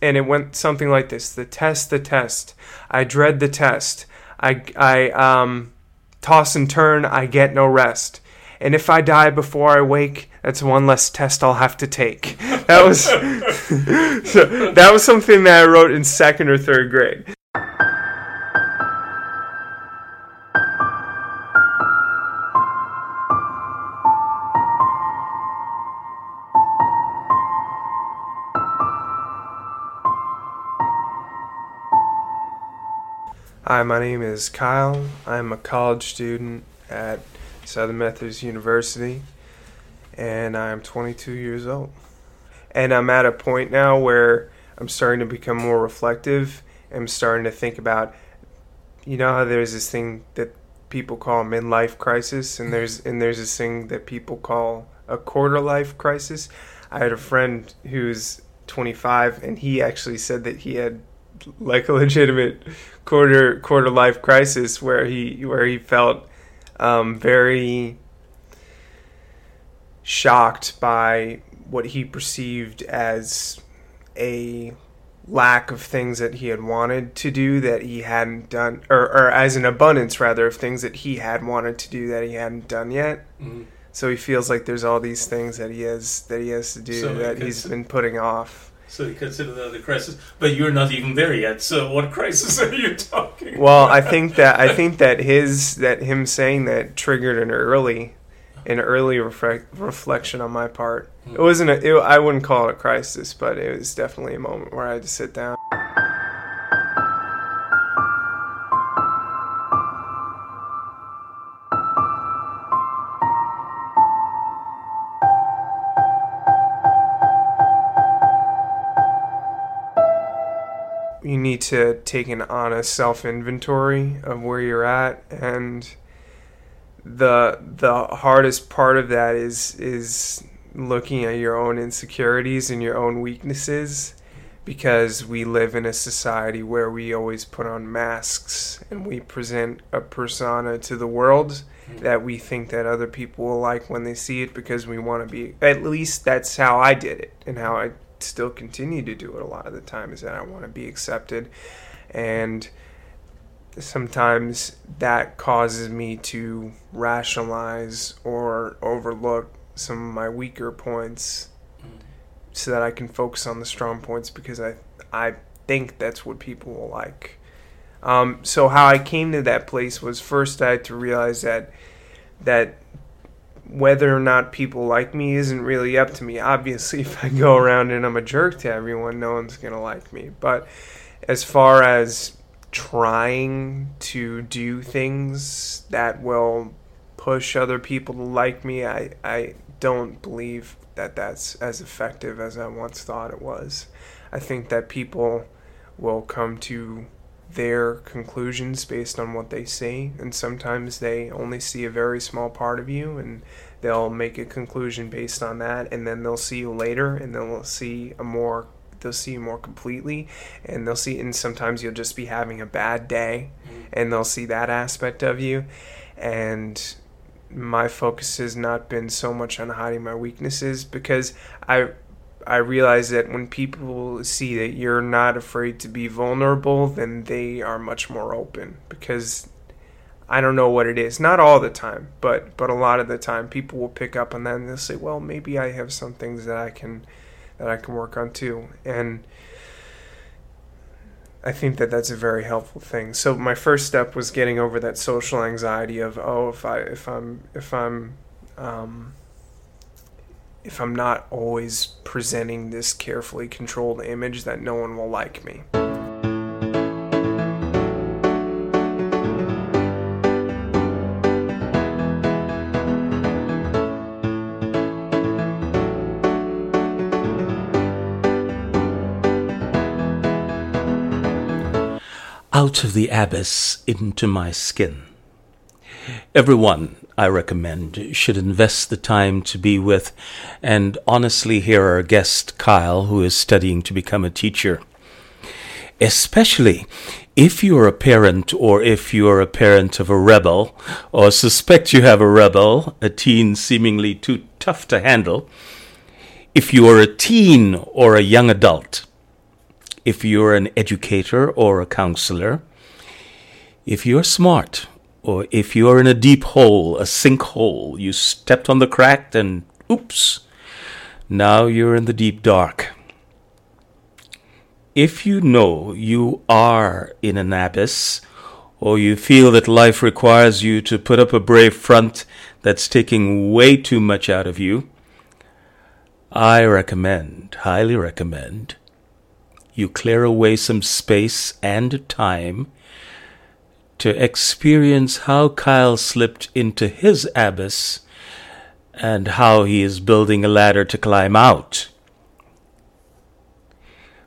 and it went something like this: the test, the test. I dread the test. I I um, toss and turn. I get no rest. And if I die before I wake, that's one less test I'll have to take. That was so that was something that I wrote in second or third grade. Hi, my name is Kyle. I'm a college student at Southern Methodist University, and I'm 22 years old. And I'm at a point now where I'm starting to become more reflective. I'm starting to think about, you know, how there's this thing that people call midlife crisis, and there's and there's this thing that people call a quarter life crisis. I had a friend who's 25, and he actually said that he had like a legitimate quarter quarter life crisis where he where he felt um, very shocked by what he perceived as a lack of things that he had wanted to do that he hadn't done or, or as an abundance rather of things that he had wanted to do that he hadn't done yet mm-hmm. so he feels like there's all these things that he has that he has to do so that he's been putting off so you consider that a crisis, but you're not even there yet. So what crisis are you talking? Well, about? I think that I think that his that him saying that triggered an early, an early reflection on my part. It hmm. wasn't a. It, I wouldn't call it a crisis, but it was definitely a moment where I had to sit down. You need to take an honest self inventory of where you're at and the the hardest part of that is is looking at your own insecurities and your own weaknesses because we live in a society where we always put on masks and we present a persona to the world that we think that other people will like when they see it because we want to be at least that's how I did it and how I still continue to do it a lot of the time is that I want to be accepted and sometimes that causes me to rationalize or overlook some of my weaker points so that I can focus on the strong points because I I think that's what people will like. Um, so how I came to that place was first I had to realize that that whether or not people like me isn't really up to me. Obviously, if I go around and I'm a jerk to everyone, no one's going to like me. But as far as trying to do things that will push other people to like me, I, I don't believe that that's as effective as I once thought it was. I think that people will come to their conclusions based on what they see, and sometimes they only see a very small part of you, and they'll make a conclusion based on that, and then they'll see you later, and then they'll see a more they'll see you more completely and they'll see and sometimes you'll just be having a bad day mm-hmm. and they'll see that aspect of you and my focus has not been so much on hiding my weaknesses because I I realize that when people see that you're not afraid to be vulnerable, then they are much more open because I don't know what it is. Not all the time, but but a lot of the time people will pick up on that and they'll say, "Well, maybe I have some things that I can that I can work on too." And I think that that's a very helpful thing. So my first step was getting over that social anxiety of, "Oh, if I if I'm if I'm um, if I'm not always presenting this carefully controlled image that no one will like me. Out of the abyss into my skin. Everyone, I recommend, should invest the time to be with and honestly hear our guest, Kyle, who is studying to become a teacher. Especially if you're a parent or if you're a parent of a rebel or suspect you have a rebel, a teen seemingly too tough to handle, if you are a teen or a young adult, if you're an educator or a counselor, if you're smart, or if you're in a deep hole, a sinkhole, you stepped on the crack and oops, now you're in the deep dark. If you know you are in an abyss, or you feel that life requires you to put up a brave front that's taking way too much out of you, I recommend, highly recommend, you clear away some space and time to experience how Kyle slipped into his abyss and how he is building a ladder to climb out.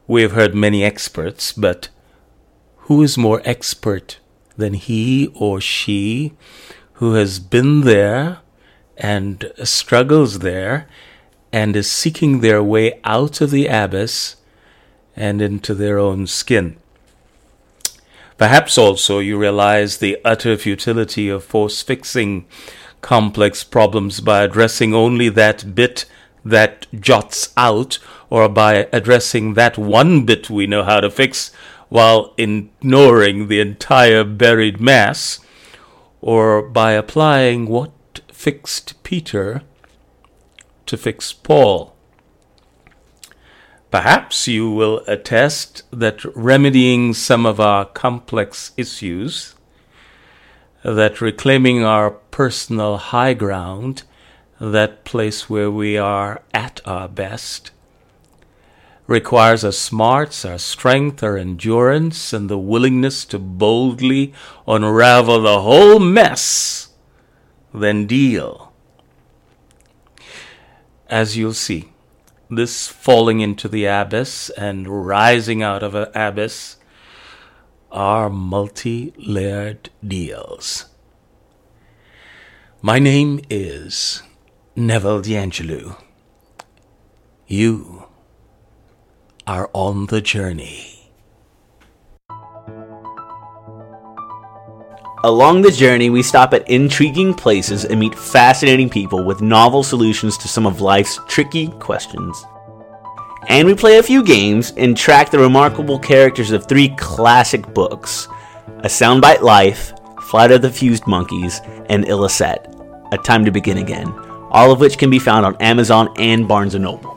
We have heard many experts, but who is more expert than he or she who has been there and struggles there and is seeking their way out of the abyss and into their own skin. Perhaps also you realize the utter futility of force fixing complex problems by addressing only that bit that jots out or by addressing that one bit we know how to fix while ignoring the entire buried mass, or by applying what fixed Peter to fix Paul. Perhaps you will attest that remedying some of our complex issues, that reclaiming our personal high ground, that place where we are at our best, requires our smarts, our strength, our endurance, and the willingness to boldly unravel the whole mess, then deal. As you'll see, this falling into the abyss and rising out of an abyss are multi layered deals. My name is Neville DeAngelou. You are on the journey. Along the journey, we stop at intriguing places and meet fascinating people with novel solutions to some of life's tricky questions. And we play a few games and track the remarkable characters of three classic books A Soundbite Life, Flight of the Fused Monkeys, and Illicet, A Time to Begin Again, all of which can be found on Amazon and Barnes & Noble.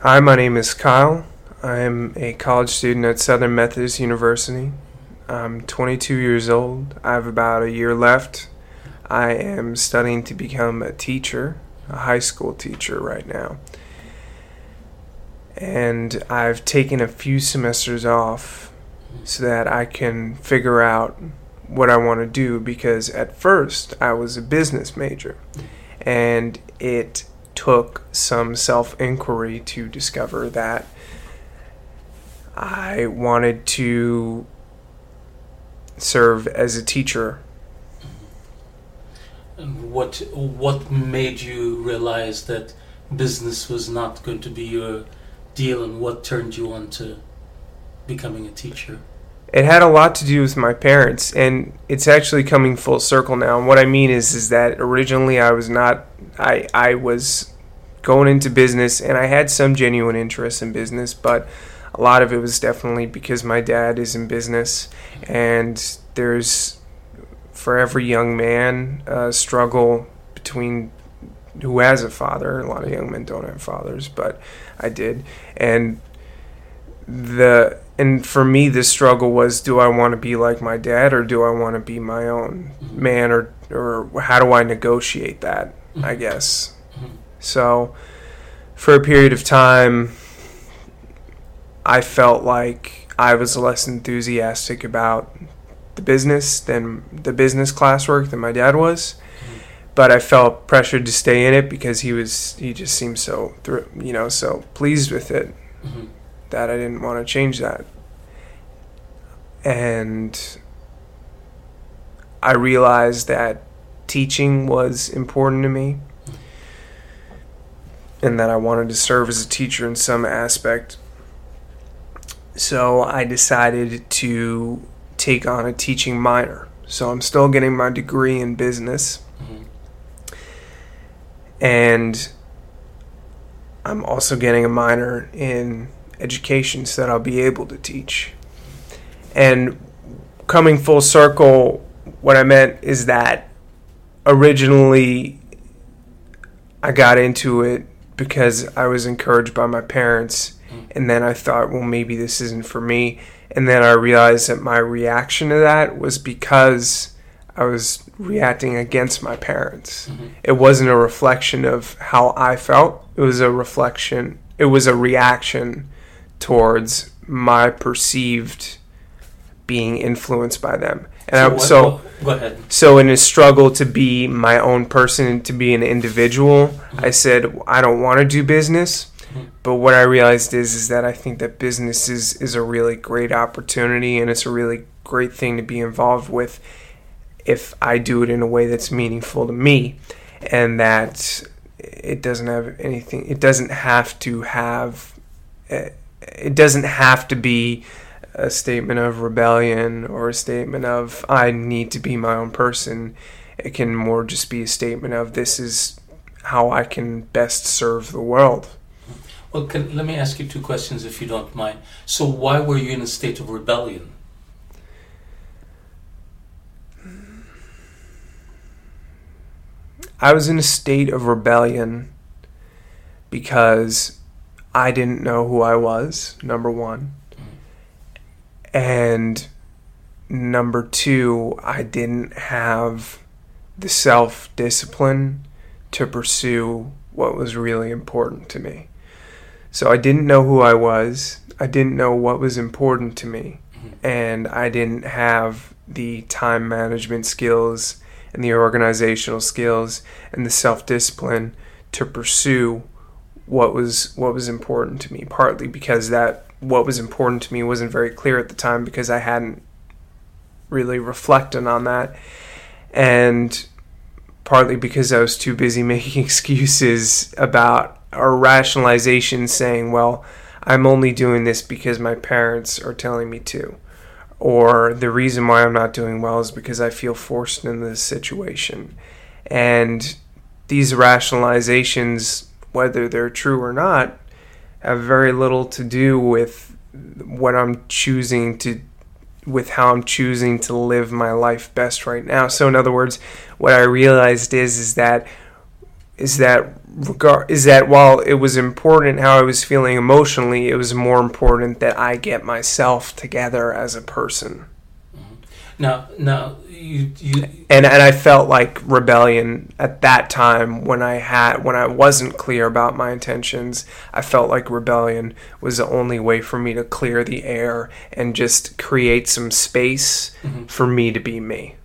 Hi, my name is Kyle. I'm a college student at Southern Methodist University. I'm 22 years old. I have about a year left. I am studying to become a teacher, a high school teacher right now. And I've taken a few semesters off so that I can figure out what I want to do because at first I was a business major and it took some self inquiry to discover that I wanted to serve as a teacher. And what what made you realize that business was not going to be your deal, and what turned you on to becoming a teacher? It had a lot to do with my parents, and it's actually coming full circle now. And what I mean is, is that originally I was not, I I was going into business, and I had some genuine interest in business, but a lot of it was definitely because my dad is in business, and there's for every young man a struggle between who has a father. A lot of young men don't have fathers, but I did, and the and for me the struggle was do I want to be like my dad or do I want to be my own man or or how do I negotiate that I guess? Mm-hmm. So for a period of time I felt like I was less enthusiastic about the business than the business classwork than my dad was. But I felt pressured to stay in it because he was he just seemed so you know so pleased with it Mm-hmm. that I didn't want to change that. And I realized that teaching was important to me and that I wanted to serve as a teacher in some aspect so I decided to take on a teaching minor. So I'm still getting my degree in business. Mhm. And I'm also getting a minor in education so that I'll be able to teach. And coming full circle, what I meant is that originally I got into it because I was encouraged by my parents. And then I thought, well, maybe this isn't for me. And then I realized that my reaction to that was because I was reacting against my parents. Mhm. It wasn't a reflection of how I felt, it was a reflection, it was a reaction towards my perceived being influenced by them. And I, so go ahead. so in a struggle to be my own person, to be an individual, I said I don't want to do business. But what I realized is is that I think that business is is a really great opportunity and it's a really great thing to be involved with if I do it in a way that's meaningful to me and that it doesn't have anything it doesn't have to have eh, it doesn't have to be a statement of rebellion or a statement of I need to be my own person. It can more just be a statement of this is how I can best serve the world. Well, can, let me ask you two questions if you don't mind. So, why were you in a state of rebellion? I was in a state of rebellion because I didn't know who I was, number one. And number two, I didn't have the self discipline to pursue what was really important to me. So I didn't know who I was, I didn't know what was important to me, mm-hmm. and I didn't have the time management skills and the organizational skills and the self-discipline to pursue what was what was important to me partly because that what was important to me wasn't very clear at the time because I hadn't really reflected on that. And partly because I was too busy making excuses about or rationalization saying well I'm only doing this because my parents are telling me to or the reason why I'm not doing well is because I feel forced into this situation. And these rationalizations, whether they're true or not, have very little to do with what I'm choosing to with how I'm choosing to live my life best right now. So in other words, what I realized is is that is that regard is that while it was important how I was feeling emotionally, it was more important that I get myself together as a person. Now, now you you And and I felt like rebellion at that time when I had when I wasn't clear about my intentions. I felt like rebellion was the only way for me to clear the air and just create some space Mhm. for me to be me.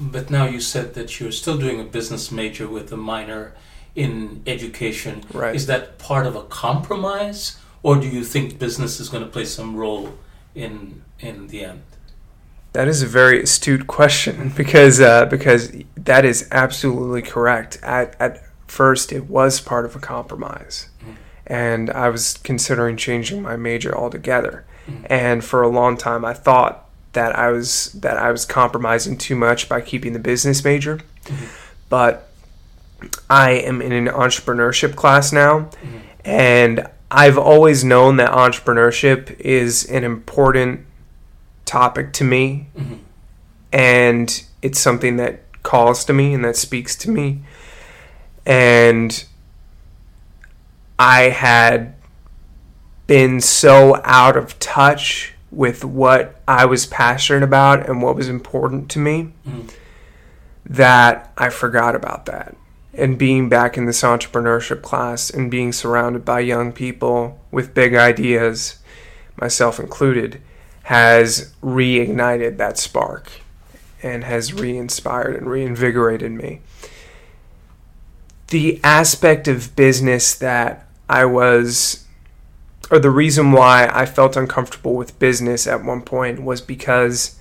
But now you said that you're still doing a business major with a minor in education. Right. Is that part of a compromise, or do you think business is going to play some role in in the end? That is a very astute question because uh, because that is absolutely correct. At at first, it was part of a compromise, Mhm. and I was considering changing my major altogether. Mhm. And for a long time, I thought that I was that I was compromising too much by keeping the business major. Mhm. But I am in an entrepreneurship class now, Mhm. and I've always known that entrepreneurship is an important topic to me Mhm. and it's something that calls to me and that speaks to me. And I had been so out of touch with what I was passionate about and what was important to me Mhm. that I forgot about that. And being back in this entrepreneurship class and being surrounded by young people with big ideas, myself included, has reignited that spark and has re inspired and reinvigorated me. The aspect of business that I was, or the reason why I felt uncomfortable with business at one point was because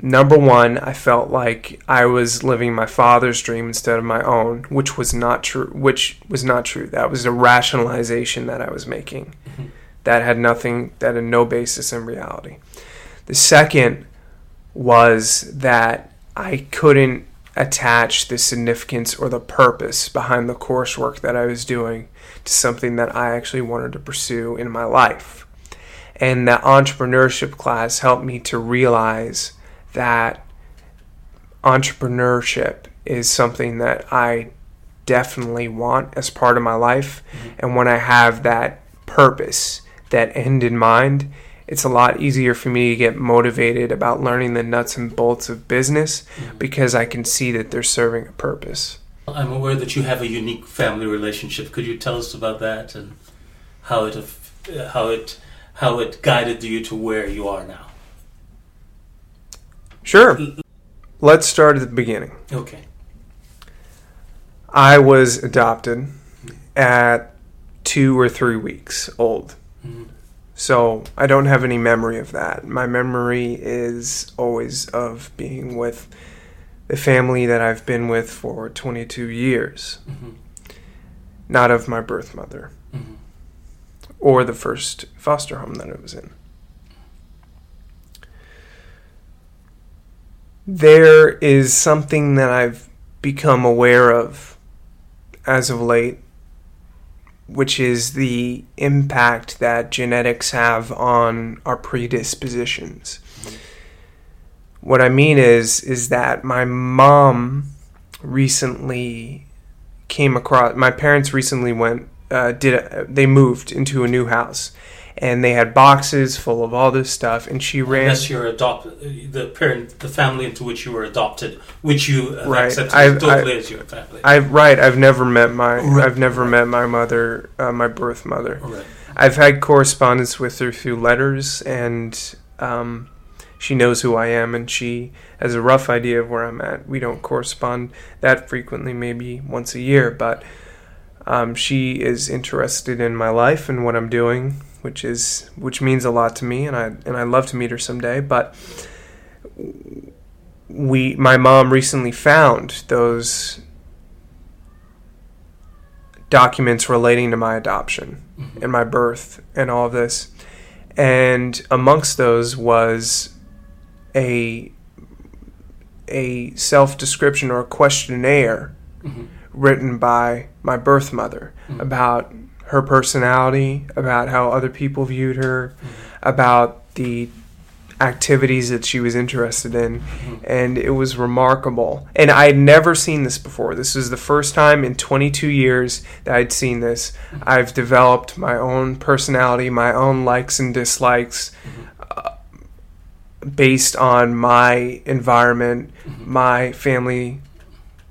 number one, I felt like I was living my father's dream instead of my own, which was not true. Which was not true. That was a rationalization that I was making. That had nothing. That had no basis in reality. The second was that I couldn't. attach the significance or the purpose behind the coursework that I was doing to something that I actually wanted to pursue in my life. And that entrepreneurship class helped me to realize that entrepreneurship is something that I definitely want as part of my life. Mm-hmm. And when I have that purpose, that end in mind, it's a lot easier for me to get motivated about learning the nuts and bolts of business mm-hmm. because I can see that they're serving a purpose. I'm aware that you have a unique family relationship. Could you tell us about that and how it uh, how it how it guided you to where you are now? Sure. Let's start at the beginning. Okay. I was adopted at two or three weeks old. Mhm. So I don't have any memory of that. My memory is always of being with the family that I've been with for 22 years, Mhm. not of my birth mother Mhm. or the first foster home that I was in. There is something that I've become aware of as of late, which is the impact that genetics have on our predispositions. What I mean is is that my mom recently came across my parents recently went uh, did a, they moved into a new house and they had boxes full of all this stuff and she ran Unless you're adopted, the parent, the family into which you were adopted, which you Right. accepted I've- totally as your family. I've right I've never met my Right. I've never met my mother uh, my birth mother right. I've had correspondence with her through letters, and um, she knows who I am, and she has a rough idea of where I'm at. We don't correspond that frequently, maybe once a year, but um, she is interested in my life and what I'm doing, which is which means a lot to me, and I and I love to meet her someday. But we, my mom, recently found those documents relating to my adoption Mhm. and my birth and all of this. And amongst those was a a self description or a questionnaire Mhm. written by my birth mother Mhm. about her personality, about how other people viewed her, about the activities that she was interested in Mhm. and it was remarkable. And I had never seen this before. This was the first time in 22 years that I'd seen this. I've developed my own personality, my own likes and dislikes uh, based on my environment, Mhm. my family,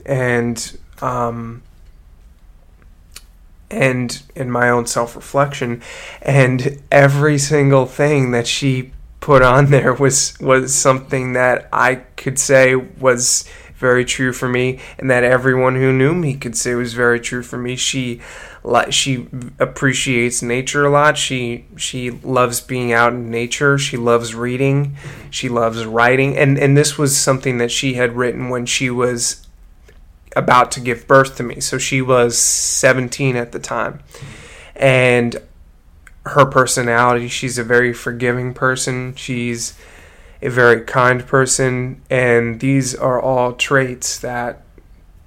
and um, and in my own self-reflection and every single thing that she put on there was was something that I could say was very true for me and that everyone who knew me could say was very true for me she li- she appreciates nature a lot. She she loves being out in nature. She loves reading. She loves writing. And and this was something that she had written when she was about to give birth to me. So she was 17 at the time. And her personality. She's a very forgiving person. She's a very kind person, and these are all traits that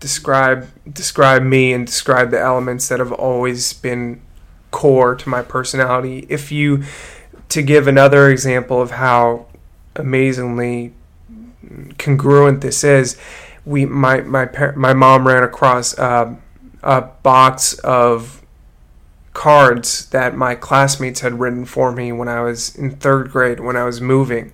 describe describe me and describe the elements that have always been core to my personality. If you to give another example of how amazingly congruent this is, we my my par- my mom ran across uh, a box of cards that my classmates had written for me when I was in third grade when I was moving.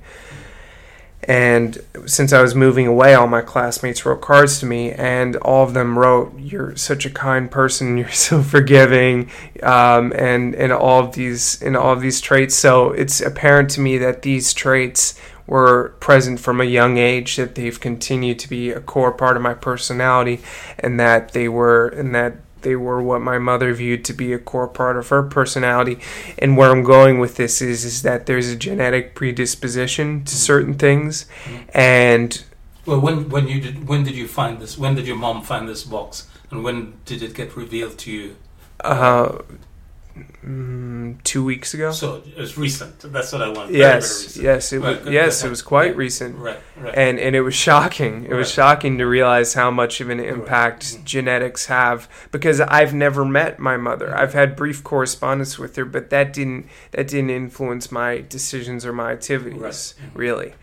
And since I was moving away, all my classmates wrote cards to me, and all of them wrote, "You're such a kind person. You're so forgiving," um, and and all of these and all of these traits. So it's apparent to me that these traits were present from a young age. That they've continued to be a core part of my personality, and that they were and that they were what my mother viewed to be a core part of her personality. And where I'm going with this is is that there's a genetic predisposition to certain things, and Well, when when you did when did you find this? When did your mom find this box? And when did it get revealed to you? uh, mm, two weeks ago. So it was recent. That's what I want. Very, yes, yes, it Right, was, yes, it was quite Right, recent. Right, right. and and it was shocking. It was shocking to realize how much of an impact Mhm. genetics have because I've never met my mother. I've had brief correspondence with her, but that didn't that didn't influence my decisions or my activities Right. Mhm. really.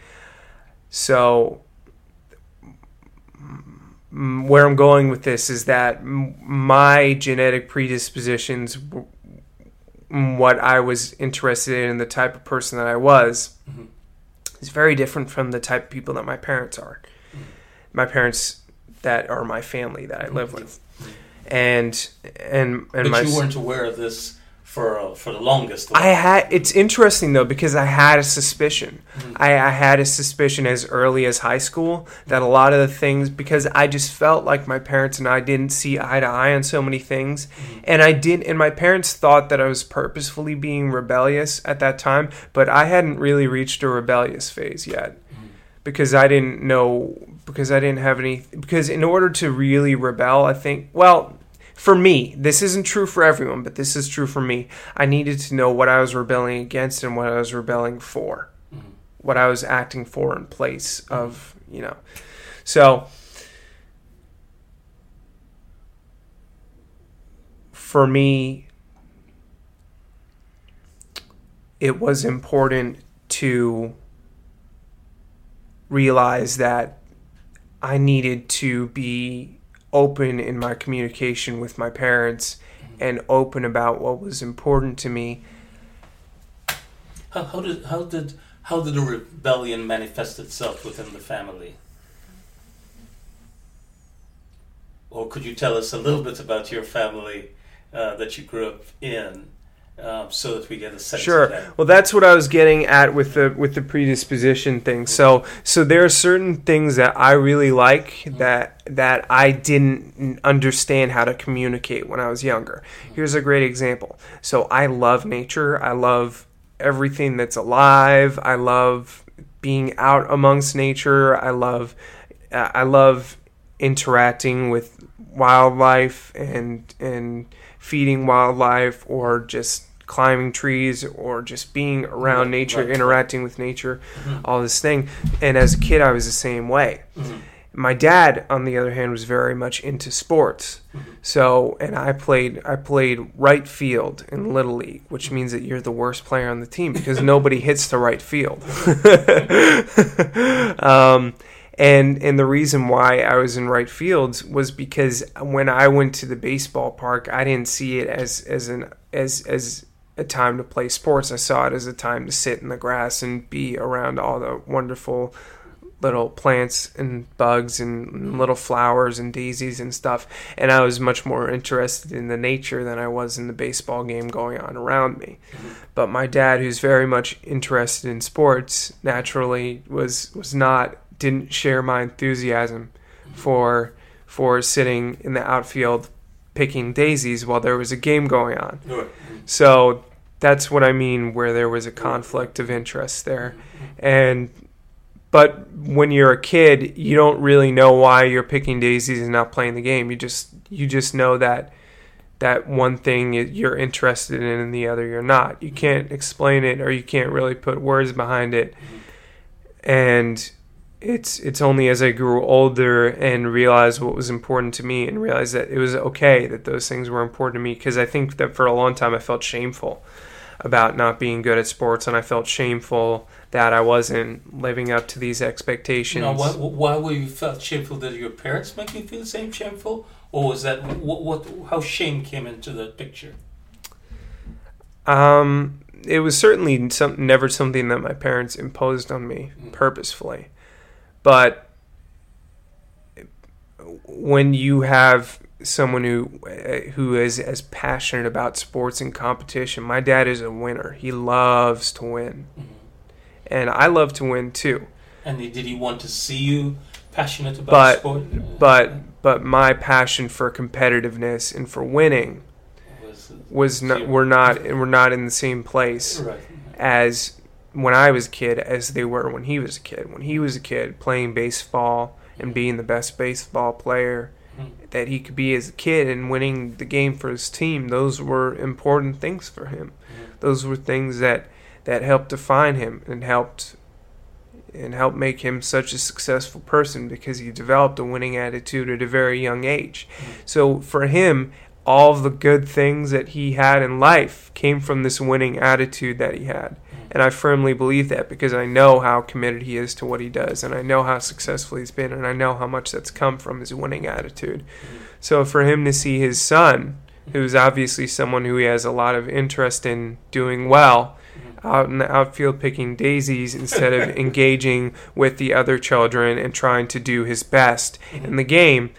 So where I'm going with this is that my genetic predispositions what I was interested in and the type of person that I was Mhm. is very different from the type of people that my parents are. Mm-hmm. My parents that are my family that I mm-hmm. live with. Mm-hmm. And and and but my you weren't aware of this for for the longest. I had it's interesting though because I had a suspicion. Mhm. I, I had a suspicion as early as high school that a lot of the things because I just felt like my parents and I didn't see eye to eye on so many things, and I didn't. And my parents thought that I was purposefully being rebellious at that time, but I hadn't really reached a rebellious phase yet because I didn't know because I didn't have any because in order to really rebel, I think well for me, this isn't true for everyone, but this is true for me. I needed to know what I was rebelling against and what I was rebelling for. Mhm. What I was acting for in place of, you know. So for me it was important to realize that I needed to be open in my communication with my parents and open about what was important to me. How, how did how did how did the rebellion manifest itself within the family? Or could you tell us a little bit about your family uh, that you grew up in, um, so that we get a sense Sure. of that? Well, that's what I was getting at with the with the predisposition thing. So so there are certain things that I really like that that I didn't understand how to communicate when I was younger. Here's a great example. So I love nature. I love everything that's alive. I love being out amongst nature. I love uh, I love interacting with wildlife and and feeding wildlife or just climbing trees or just being around nature, right. interacting with nature, Mhm. all this thing. And as a kid, I was the same way. Mhm. My dad, on the other hand, was very much into sports. So, and I played I played right field in little league, which means that you're the worst player on the team because nobody hits the right field. um, and and the reason why I was in right fields was because when I went to the baseball park, I didn't see it as as an as as a time to play sports. I saw it as a time to sit in the grass and be around all the wonderful little plants and bugs and little flowers and daisies and stuff. And I was much more interested in the nature than I was in the baseball game going on around me. But my dad, who's very much interested in sports, naturally was was not didn't share my enthusiasm for for sitting in the outfield picking daisies while there was a game going on. Right. Mm-hmm. So that's what I mean where there was a conflict of interest there. Mm-hmm. And but when you're a kid, you don't really know why you're picking daisies and not playing the game. You just you just know that that one thing you're interested in and the other you're not. You can't explain it or you can't really put words behind it. Mm-hmm. And it's it's only as I grew older and realized what was important to me and realized that it was okay that those things were important to me because I think that for a long time I felt shameful about not being good at sports and I felt shameful that I wasn't living up to these expectations. Why, why were you felt shameful? Did your parents make you feel the same shameful, or was that what, what? How shame came into the picture? Um, it was certainly some, never something that my parents imposed on me Mm. purposefully, but when you have someone who who is as passionate about sports and competition, my dad is a winner. He loves to win, Mhm. and I love to win too. And did he want to see you passionate about But- sport? But but my passion for competitiveness and for winning was, was not we're not we're not in the same place. right. as when I was a kid as they were when he was a kid. When he was a kid playing baseball and being the best baseball player mm-hmm. that he could be as a kid and winning the game for his team. Those were important things for him. Mm-hmm. Those were things that that helped define him and helped and helped make him such a successful person because he developed a winning attitude at a very young age. Mm-hmm. So for him, all the good things that he had in life came from this winning attitude that he had. Mm-hmm. And I firmly believe that because I know how committed he is to what he does, and I know how successful he's been, and I know how much that's come from his winning attitude. Mm-hmm. So for him to see his son, who's obviously someone who he has a lot of interest in doing well, mm-hmm. out in the outfield picking daisies instead of engaging with the other children and trying to do his best in the game,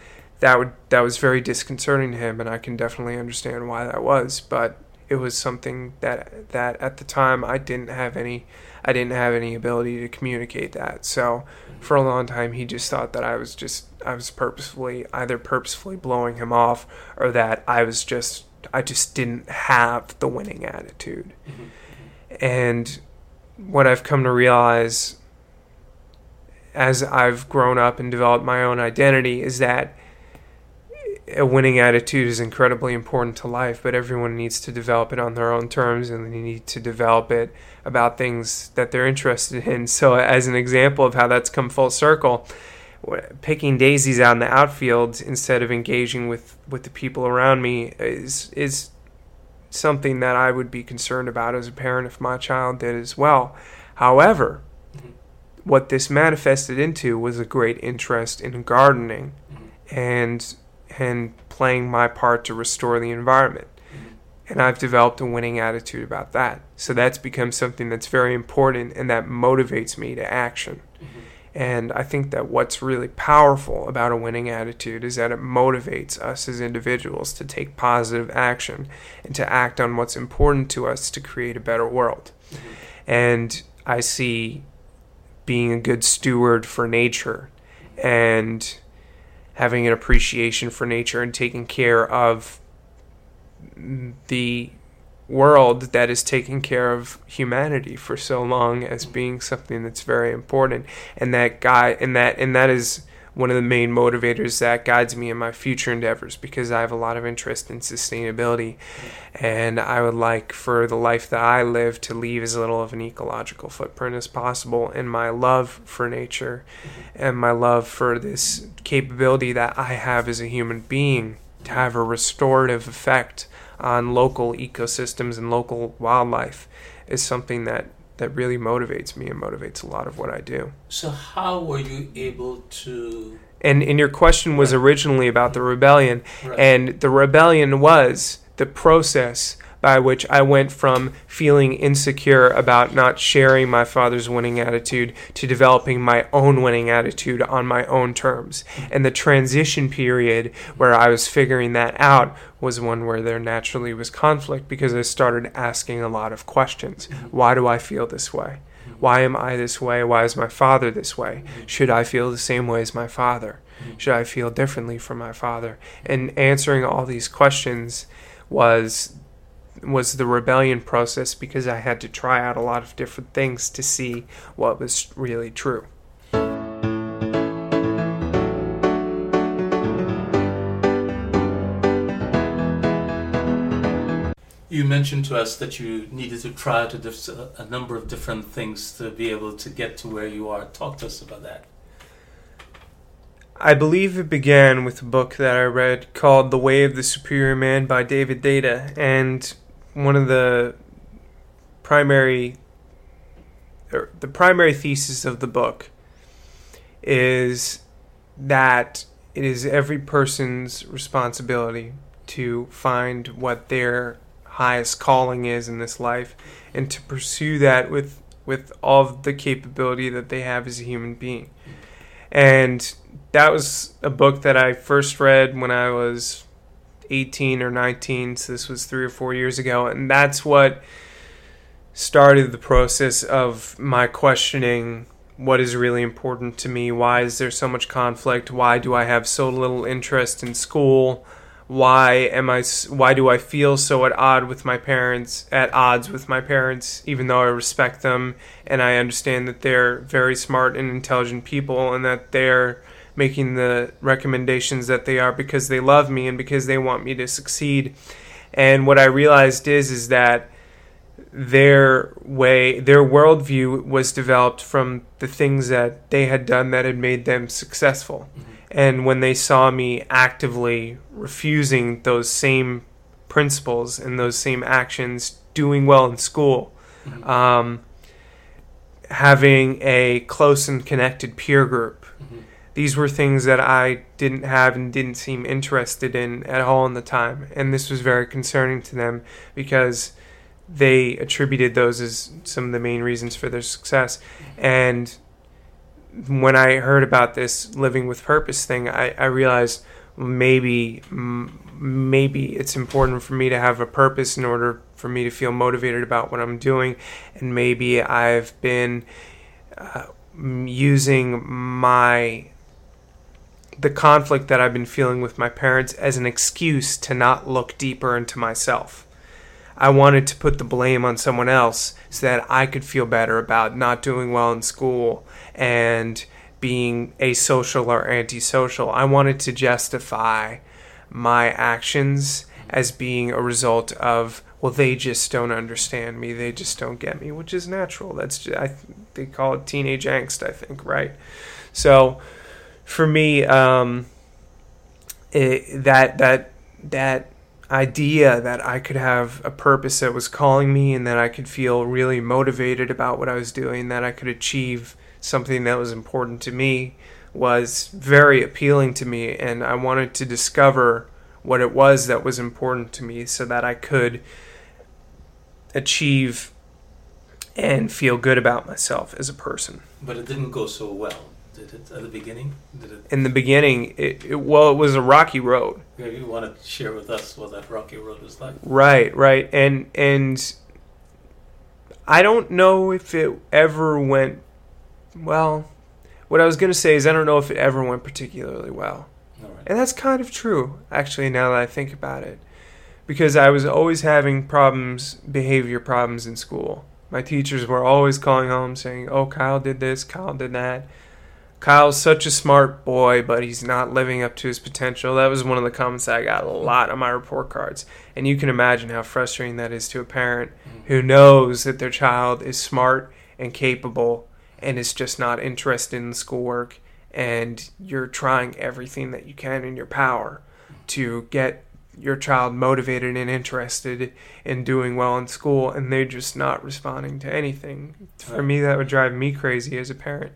that would that was very disconcerting to him, and I can definitely understand why that was. But it was something that that at the time I didn't have any I didn't have any ability to communicate that. So for a long time he just thought that I was just I was purposefully either purposefully blowing him off or that I was just I just didn't have the winning attitude. And what I've come to realize as I've grown up and developed my own identity is that a winning attitude is incredibly important to life, but everyone needs to develop it on their own terms and they need to develop it about things that they're interested in. So, as an example of how that's come full circle, picking daisies out in the outfield instead of engaging with, with the people around me is is something that I would be concerned about as a parent if my child did as well. However, mm-hmm. what this manifested into was a great interest in gardening mm-hmm. and and playing my part to restore the environment. And I've developed a winning attitude about that. So that's become something that's very important and that motivates me to action. And I think that what's really powerful about a winning attitude is that it motivates us as individuals to take positive action and to act on what's important to us to create a better world. And I see being a good steward for nature and having an appreciation for nature and taking care of the world that is taking care of humanity for so long as being something that's very important. And that guy and that and that is one of the main motivators that guides me in my future endeavors because I have a lot of interest in sustainability. And I would like for the life that I live to leave as little of an ecological footprint as possible and my love for nature and my love for this capability that I have as a human being to have a restorative effect on local ecosystems and local wildlife is something that that really motivates me and motivates a lot of what I do. So how were you able to? And and your question was Right. originally about the rebellion, Right. and the rebellion was the process by which I went from feeling insecure about not sharing my father's winning attitude to developing my own winning attitude on my own terms. And the transition period where I was figuring that out was one where there naturally was conflict because I started asking a lot of questions. Why do I feel this way? Why am I this way? Why is my father this way? Should I feel the same way as my father? Should I feel differently from my father? And answering all these questions was was the rebellion process because I had to try out a lot of different things to see what was really true. You mentioned to us that you needed to try out a, a number of different things to be able to get to where you are. Talk to us about that. I believe it began with a book that I read called The Way of the Superior Man by David Deida. And one of the primary or the primary thesis of the book is that it is every person's responsibility to find what their highest calling is in this life and to pursue that with with all the capability that they have as a human being. And that was a book that I first read when I was 18 or 19, so this was 3 or 4 years ago, and that's what started the process of my questioning what is really important to me. Why is there so much conflict? Why do I have so little interest in school? Why am I? Why do I feel so at odd with my parents? At odds with my parents, even though I respect them and I understand that they're very smart and intelligent people, and that they're making the recommendations that they are because they love me and because they want me to succeed. And what I realized is is that their way, their worldview was developed from the things that they had done that had made them successful. And when they saw me actively refusing those same principles and those same actions, doing well in school, um, having a close and connected peer group, these were things that I didn't have and didn't seem interested in at all in the time. And this was very concerning to them because they attributed those as some of the main reasons for their success. And when I heard about this living with purpose thing, I, I realized maybe maybe it's important for me to have a purpose in order for me to feel motivated about what I'm doing, and maybe I've been uh, using my the conflict that I've been feeling with my parents as an excuse to not look deeper into myself. I wanted to put the blame on someone else so that I could feel better about not doing well in school and being asocial or antisocial. I wanted to justify my actions as being a result of well they just don't understand me they just don't get me which is natural that's just, I they call it teenage angst I think right so for me um it, that that that idea that I could have a purpose that was calling me and that I could feel really motivated about what I was doing, that I could achieve something that was important to me was very appealing to me and I wanted to discover what it was that was important to me so that I could achieve and feel good about myself as a person. But it didn't go so well, did it? At the beginning, did it? In the beginning, it, it well, it was a rocky road. Maybe you want to share with us what that rocky road was like. Right, right. And and I don't know if it ever went well. What I was going to say is I don't know if it ever went particularly well. Right. And that's kind of true, actually, now that I think about it. Because I was always having problems, behavior problems in school. My teachers were always calling home saying, Oh, Kyle did this, Kyle did that. Kyle's such a smart boy, but he's not living up to his potential. That was one of the comments I got a mm-hmm. lot on my report cards. And you can imagine how frustrating that is to a parent mm-hmm. who knows that their child is smart and capable and is just not interested in schoolwork. And you're trying everything that you can in your power to get your child motivated and interested in doing well in school, and they're just not responding to anything. For me, that would drive me crazy as a parent.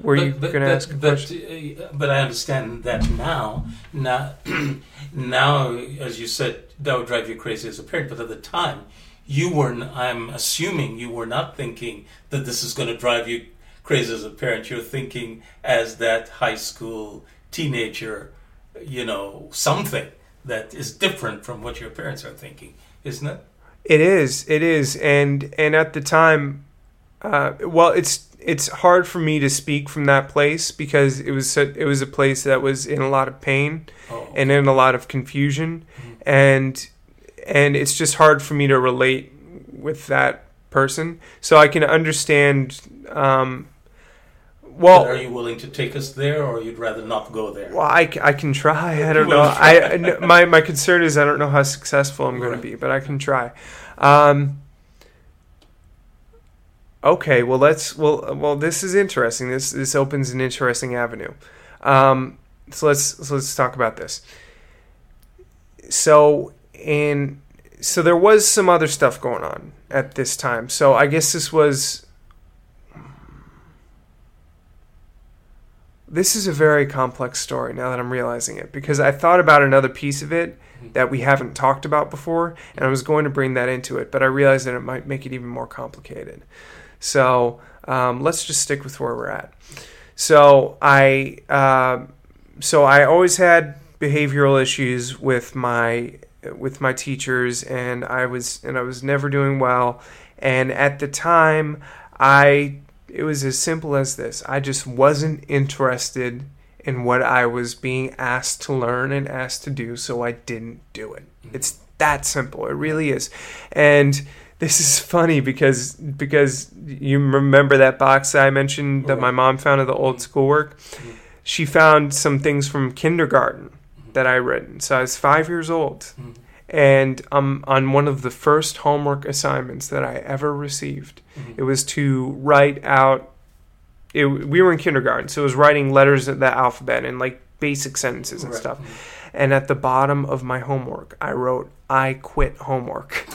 Were you going to ask a but, question? uh, but I understand that now. Now, now, as you said, that would drive you crazy as a parent. But at the time, you were. n- I'm assuming you were not thinking that this is going to drive you crazy as a parent. You're thinking as that high school teenager, you know, something that is different from what your parents are thinking, isn't it? It is. It is. And and at the time, uh, well, it's it's hard for me to speak from that place because it was so- it was a place that was in a lot of pain Oh, and in a lot of confusion, and and it's just hard for me to relate with that person. So I can understand. Um, well, but are you willing to take us there, or you'd rather not go there? Well, I, I can try. I don't know. I I my my concern is I don't know how successful I'm going Right. to be, but I can try. Um, okay. Well, let's. Well, well. This is interesting. This this opens an interesting avenue. Um, so let's so let's talk about this. So in so there was some other stuff going on at this time. So I guess this was this is a very complex story now that I'm realizing it because I thought about another piece of it that we haven't talked about before, and I was going to bring that into it, but I realized that it might make it even more complicated. So um, let's just stick with where we're at. So I, uh, so I always had behavioral issues with my with my teachers, and I was and I was never doing well. And at the time, I it was as simple as this. I just wasn't interested in what I was being asked to learn and asked to do, so I didn't do it. It's that simple. It really is. And this is funny because because you remember that box I mentioned that my mom found of the old schoolwork. Mm-hmm. she found some things from kindergarten mm-hmm. that I written. So I was five years old, mm-hmm. and um, on one of the first homework assignments that I ever received, it was to write out. It, we were in kindergarten, so it was writing letters of the alphabet and like basic sentences and stuff. And at the bottom of my homework, I wrote, "I quit homework."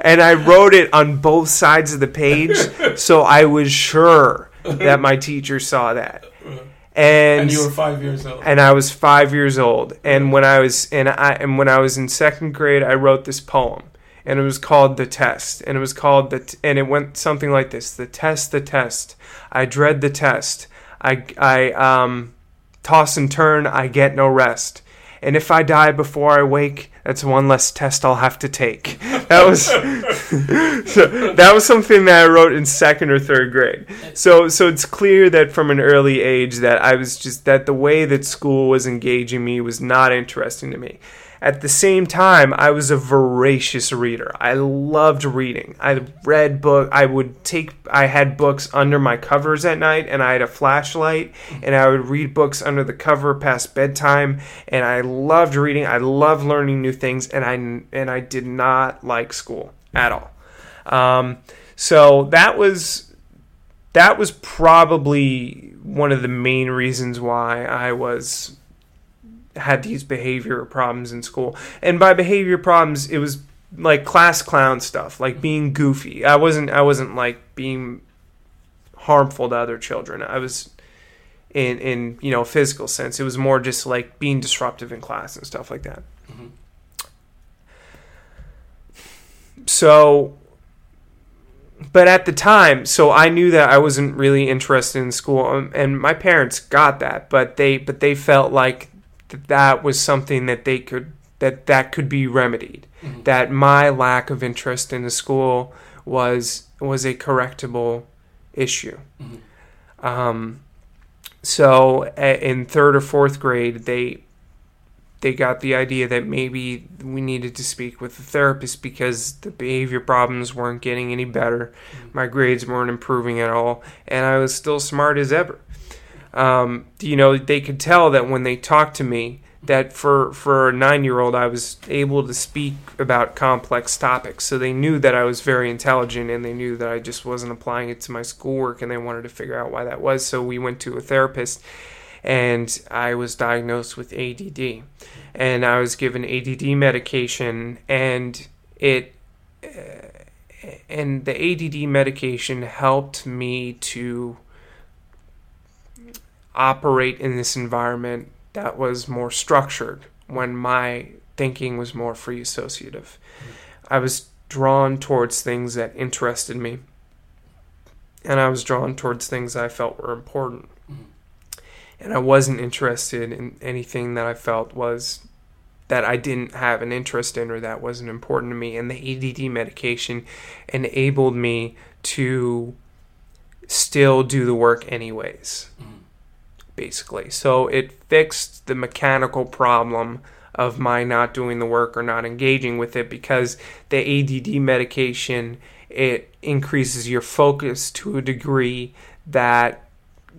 and I wrote it on both sides of the page, so I was sure that my teacher saw that. And, And you were five years old. and I was five years old. And when I was and I and when I was in second grade, I wrote this poem, and it was called "The Test." And it was called the t- and it went something like this: "The test, the test. I dread the test. I I um toss and turn. I get no rest. And if I die before I wake, that's one less test I'll have to take." That was so that was something that I wrote in second or third grade. So so it's clear that from an early age that I was just that the way that school was engaging me was not interesting to me. At the same time, I was a voracious reader. I loved reading. I read book. I would take. I had books under my covers at night, and I had a flashlight, and I would read books under the cover past bedtime. And I loved reading. I loved learning new things, and I and I did not like school at all. Um, so that was that was probably one of the main reasons why I was had these behavior problems in school. And by behavior problems, it was like class clown stuff, like being goofy. I wasn't I wasn't like being harmful to other children. I was in in you know physical sense. It was more just like being disruptive in class and stuff like that. So but at the time, so I knew that I wasn't really interested in school, um, and my parents got that, but they but they felt like that that was something that they could that that could be remedied. Mm-hmm. That my lack of interest in the school was was a correctable issue. Mm-hmm. Um, so a- in third or fourth grade, they they got the idea that maybe we needed to speak with a therapist because the behavior problems weren't getting any better. Mm-hmm. My grades weren't improving at all, and I was still smart as ever. Um, you know, they could tell that when they talked to me, that for for a nine year old, I was able to speak about complex topics. So they knew that I was very intelligent, and they knew that I just wasn't applying it to my schoolwork, and they wanted to figure out why that was. So we went to a therapist and I was diagnosed with ADD, and I was given ADD medication, and it uh, and the ADD medication helped me to operate in this environment that was more structured when my thinking was more free associative. I was drawn towards things that interested me, and I was drawn towards things I felt were important and I wasn't interested in anything that I felt was that I didn't have an interest in or that wasn't important to me. And the ADD medication enabled me to still do the work anyways, mm-hmm. Basically. So it fixed the mechanical problem of my not doing the work or not engaging with it because the ADD medication it increases your focus to a degree that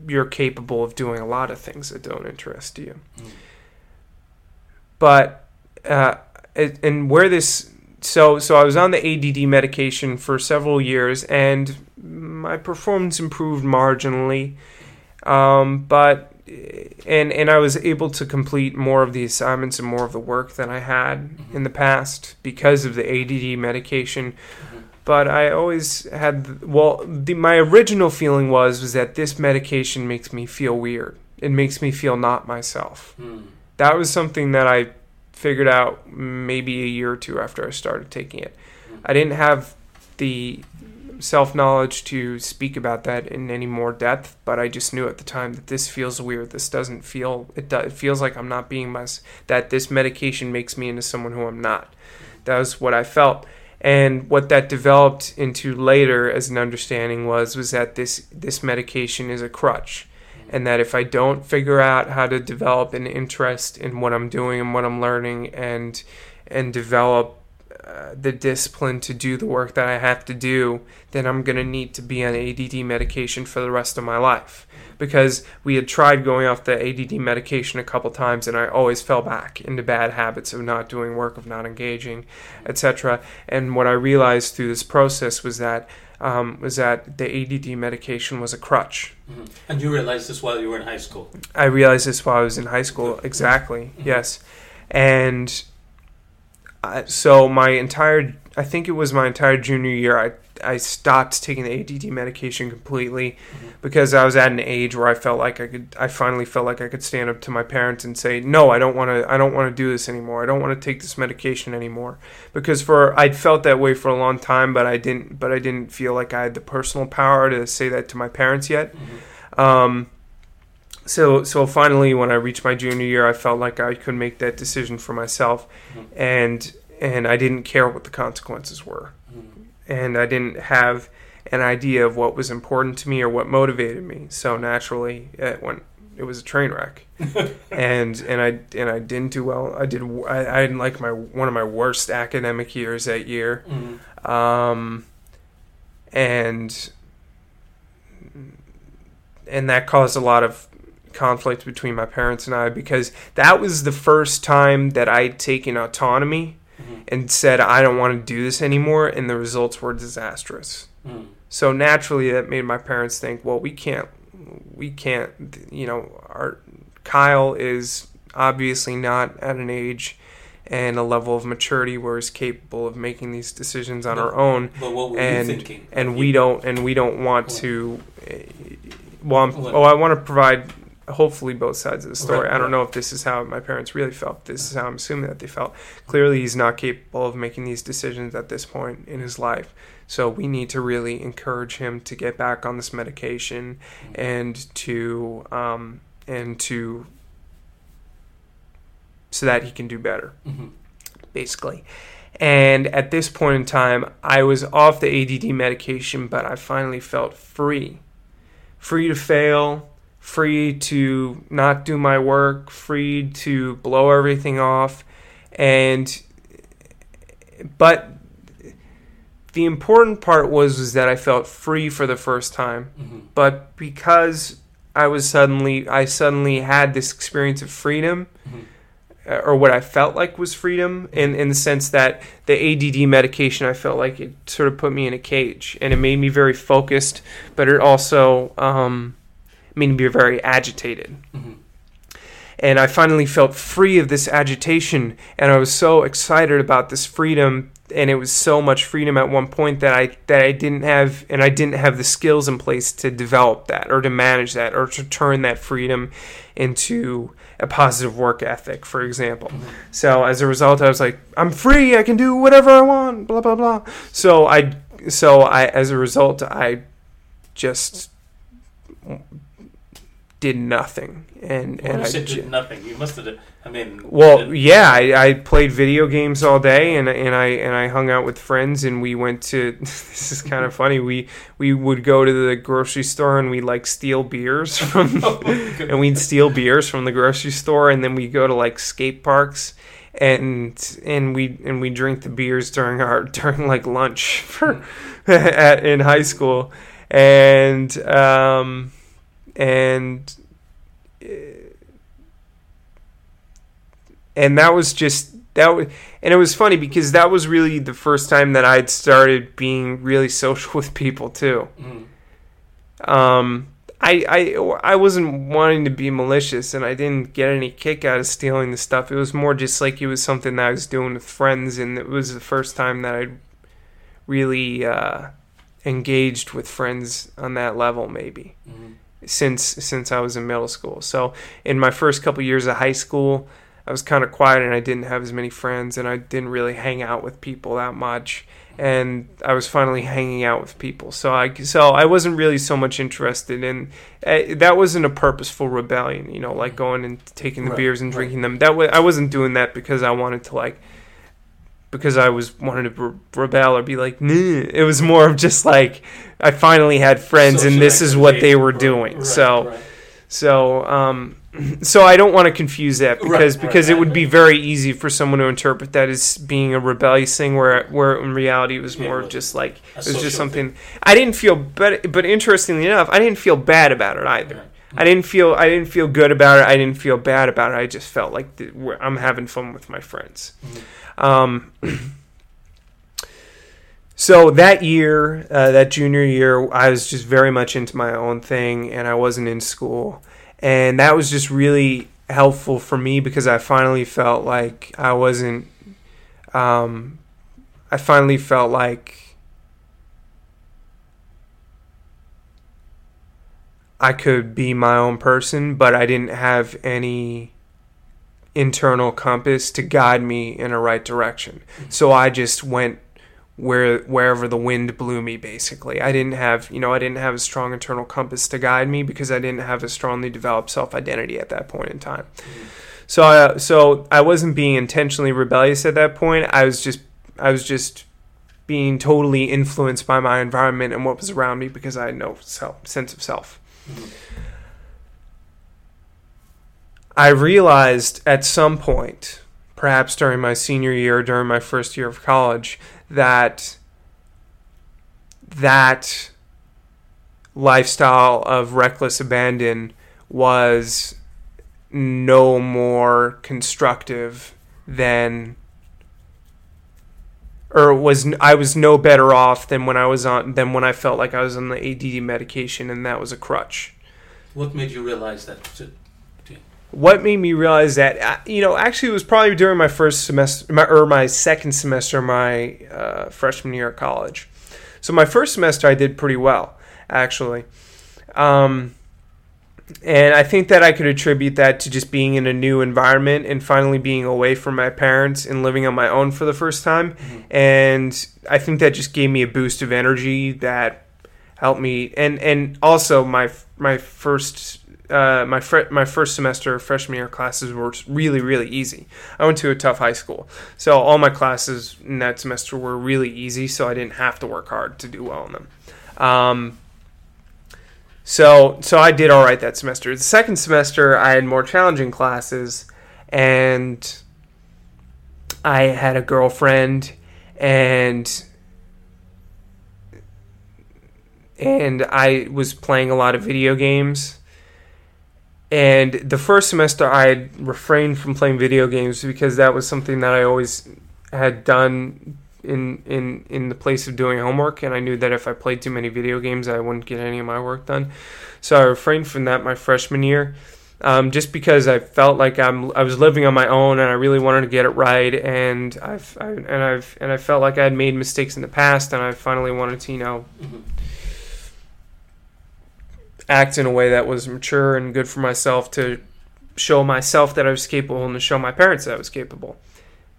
you're capable of doing a lot of things that don't interest you. But uh, and where this so so I was on the ADD medication for several years and my performance improved marginally. Um, but and and I was able to complete more of the assignments and more of the work than I had in the past because of the ADD medication but I always had well the, my original feeling was was that this medication makes me feel weird. It makes me feel not myself. Hmm. That was something that I figured out maybe a year or two after I started taking it. I didn't have the self knowledge to speak about that in any more depth, but I just knew at the time that this feels weird. This doesn't feel it. Do, it feels like I'm not being my that this medication makes me into someone who I'm not. That was what I felt and what that developed into later as an understanding was was that this this medication is a crutch and that if I don't figure out how to develop an interest in what I'm doing and what I'm learning and and develop uh, the discipline to do the work that I have to do, then I'm going to need to be on ADD medication for the rest of my life. Because we had tried going off the ADD medication a couple times, and I always fell back into bad habits of not doing work, of not engaging, etc. And what I realized through this process was that um, was that the ADD medication was a crutch. Mhm. And you realized this while you were in high school. I realized this while I was in high school. Exactly. Yes. And So my entire, I think it was my entire junior year, I, I stopped taking the ADD medication completely because I was at an age where I felt like I could, I finally felt like I could stand up to my parents and say, no, I don't want to, I don't want to do this anymore. I don't want to take this medication anymore because for, I'd felt that way for a long time, but I didn't, but I didn't feel like I had the personal power to say that to my parents yet. Um, so so finally, when I reached my junior year, I felt like I could make that decision for myself, Mhm. and and I didn't care what the consequences were, Mhm. and I didn't have an idea of what was important to me or what motivated me. So naturally, it went. It was a train wreck, and and I and I didn't do well. I did. I, I didn't like my one of my worst academic years that year Mhm. um, and and that caused a lot of conflict between my parents and I because that was the first time that I'd taken autonomy Mhm. and said I don't want to do this anymore, and the results were disastrous. Mhm. So naturally, that made my parents think, well, we can't, we can't, you know, our Kyle is obviously not at an age and a level of maturity where he's capable of making these decisions on But- our own But what were and and You- we don't and we don't want to eh, Well- oh I want to provide hopefully both sides of the story Right, I don't know if this is how my parents really felt this is how I'm assuming that they felt clearly he's not capable of making these decisions at this point in his life so we need to really encourage him to get back on this medication and to um, and to so that he can do better Mhm. basically. And at this point in time, I was off the ADD medication, but I finally felt free. Free to fail, free to not do my work, free to blow everything off. And, but the important part was, was that I felt free for the first time Mhm. but because I was suddenly I suddenly had this experience of freedom Mhm. uh, or what I felt like was freedom in in the sense that the ADD medication I felt like it sort of put me in a cage and it made me very focused but it also um, made be very agitated. Mhm. and I finally felt free of this agitation and I was so excited about this freedom and it was so much freedom at one point that I that I didn't have and I didn't have the skills in place to develop that or to manage that or to turn that freedom into a positive work ethic for example. So as a result I was like I'm free I can do whatever I want blah blah blah. So I so I as a result I just did nothing and and I did nothing, you must have. I mean, well, yeah, I, I played video games all day, and and I and I hung out with friends, and we went to. This is kind of funny. We we would go to the grocery store, and we like steal beers from, oh, and we'd steal beers from the grocery store, and then we go to like skate parks, and and we and we drink the beers during our during like lunch for at, in high school, and um and and that was just that was and it was funny because that was really the first time that I'd started being really social with people too. Mhm. Um, I I I wasn't wanting to be malicious, and I didn't get any kick out of stealing the stuff. It was more just like it was something that I was doing with friends, and it was the first time that I'd really uh, engaged with friends on that level, maybe Mhm. Since since I was in middle school. So in my first couple years of high school, I was kind of quiet and I didn't have as many friends and I didn't really hang out with people that much. And I was finally hanging out with people, so I so I wasn't really so much interested in uh, that. wasn't a purposeful rebellion, you know, like going and taking the Right, beers and right. drinking them. That wa I wasn't doing that because I wanted to like because I was wanted to re- rebel or be like, nah. It was more of just like I finally had friends and this is what they were Right, doing. right, so right. So, um, so I don't want to confuse that because because it would be very easy for someone to interpret that as being a rebellious thing, where where in reality it was Yeah, more well, just like it was just something. I didn't feel, but but interestingly enough, I didn't feel bad about it either. I didn't feel I didn't feel good about it. I didn't feel bad about it. I just felt like th- we're- I'm having fun with my friends. Um, so that year, uh, that junior year, I was just very much into my own thing, and I wasn't in school, and that was just really helpful for me because I finally felt like I wasn't. Um, I finally felt like I could be my own person, but I didn't have any internal compass to guide me in a right direction. So I just went where wherever the wind blew me basically. I didn't have, you know, I didn't have a strong internal compass to guide me because I didn't have a strongly developed self-identity at that point in time. So I so I wasn't being intentionally rebellious at that point. I was just I was just being totally influenced by my environment and what was around me because I had no self, sense of self. I realized at some point, perhaps during my senior year, during my first year of college, that that lifestyle of reckless abandon was no more constructive than or was I was no better off than when I was on than when I felt like I was on the ADD medication and that was a crutch. What made you realize that? What made me realize that uh, you know actually it was probably during my first semester my, or my second semester of my uh, freshman year at college. So my first semester I did pretty well actually. Um, and I think that I could attribute that to just being in a new environment and finally being away from my parents and living on my own for the first time. And I think that just gave me a boost of energy that helped me. And and also my my first uh, my fr- my first semester freshman year classes were really really easy. I went to a tough high school, so all my classes in that semester were really easy. So I didn't have to work hard to do well in them. Um, so so I did all right that semester. The second semester I had more challenging classes and I had a girlfriend and and I was playing a lot of video games. And the first semester I had refrained from playing video games because that was something that I always had done in in in the place of doing homework and I knew that if I played too many video games I wouldn't get any of my work done. So I refrained from that my freshman year. Um, just because I felt like I'm I was living on my own and I really wanted to get it right and I've I, and I've and I felt like I had made mistakes in the past and I finally wanted to you know act in a way that was mature and good for myself to show myself that I was capable and to show my parents that I was capable.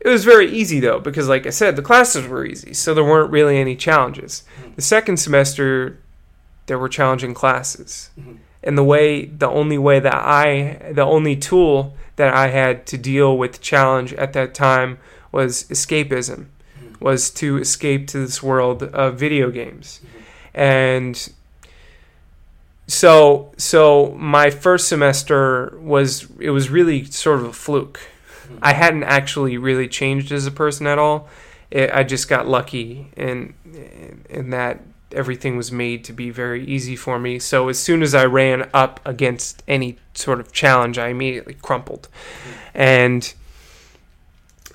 It was very easy though, because like I said, the classes were easy, so there weren't really any challenges. Mm-hmm. The second semester, there were challenging classes. Mm-hmm. And the way, the only way that I, the only tool that I had to deal with challenge at that time was escapism, mm-hmm. was to escape to this world of video games. And so so my first semester was it was really sort of a fluke. I hadn't actually really changed as a person at all. It, i just got lucky in in that everything was made to be very easy for me. So as soon as i ran up against any sort of challenge i immediately crumpled. And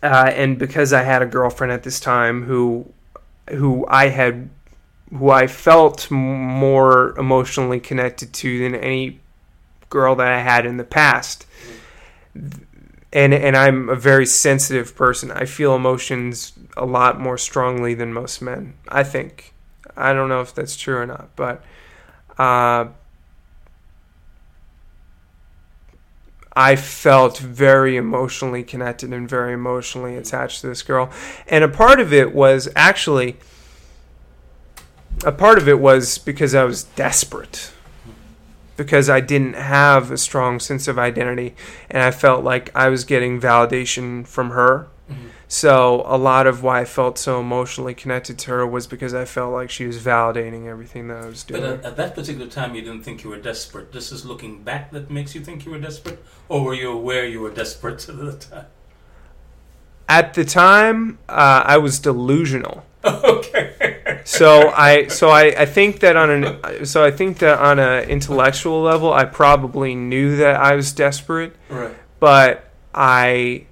uh, and because i had a girlfriend at this time who who i had who I felt more emotionally connected to than any girl that I had in the past. And and I'm a very sensitive person. I feel emotions a lot more strongly than most men. I think. I don't know if that's true or not, but uh, I felt very emotionally connected and very emotionally attached to this girl. And a part of it was actually a part of it was because I was desperate. Because I didn't have a strong sense of identity and I felt like I was getting validation from her. Mm-hmm. So a lot of why I felt so emotionally connected to her was because I felt like she was validating everything that I was But doing. at, at that particular time, you didn't think you were desperate. This is looking back that makes you think you were desperate, or were you aware you were desperate at the time? At the time, uh, I was delusional. okay. so I so I, I think that on an so I think that on an intellectual level I probably knew that I was desperate, Right. but I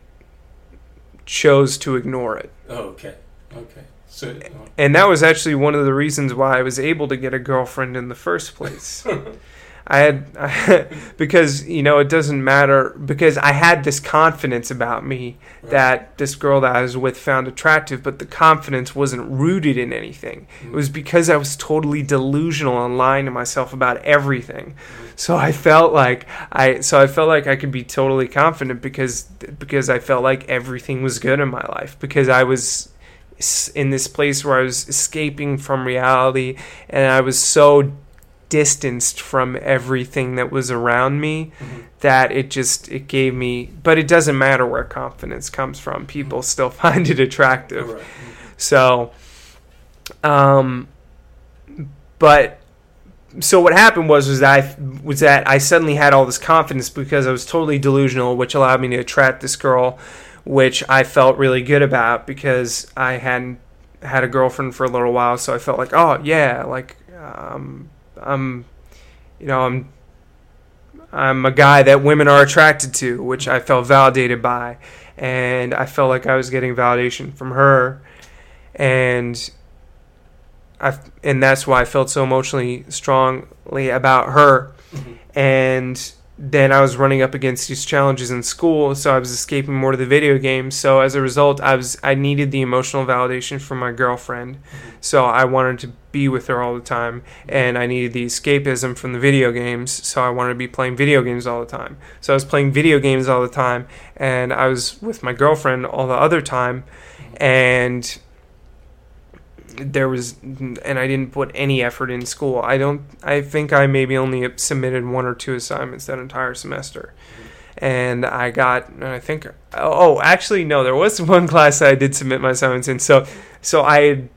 chose to ignore it. Okay. Okay. So. And that was actually one of the reasons why I was able to get a girlfriend in the first place. I had I, because you know it doesn't matter because I had this confidence about me Right. that this girl that I was with found attractive, but the confidence wasn't rooted in anything. It was because I was totally delusional and lying to myself about everything. So I felt like I so I felt like I could be totally confident because because I felt like everything was good in my life because I was in this place where I was escaping from reality and I was so distanced from everything that was around me Mhm. that it just it gave me but it doesn't matter where confidence comes from people still find it attractive Right. so um but so what happened was was that I was that I suddenly had all this confidence because I was totally delusional which allowed me to attract this girl which I felt really good about because I hadn't had a girlfriend for a little while so I felt like oh yeah like um I'm you know I'm I'm a guy that women are attracted to, which I felt validated by, and I felt like I was getting validation from her, and I and that's why I felt so emotionally strongly about her, Mhm. and then I was running up against these challenges in school, so I was escaping more to the video games. So as a result, I was I needed the emotional validation from my girlfriend, mm-hmm. so I wanted to be with her all the time, and I needed the escapism from the video games, so I wanted to be playing video games all the time. So I was playing video games all the time, and I was with my girlfriend all the other time, mm-hmm. and there was and I didn't put any effort in school. I don't I think I maybe only submitted one or two assignments that entire semester. And I got and I think oh actually no there was one class that I did submit my assignments in. So so I had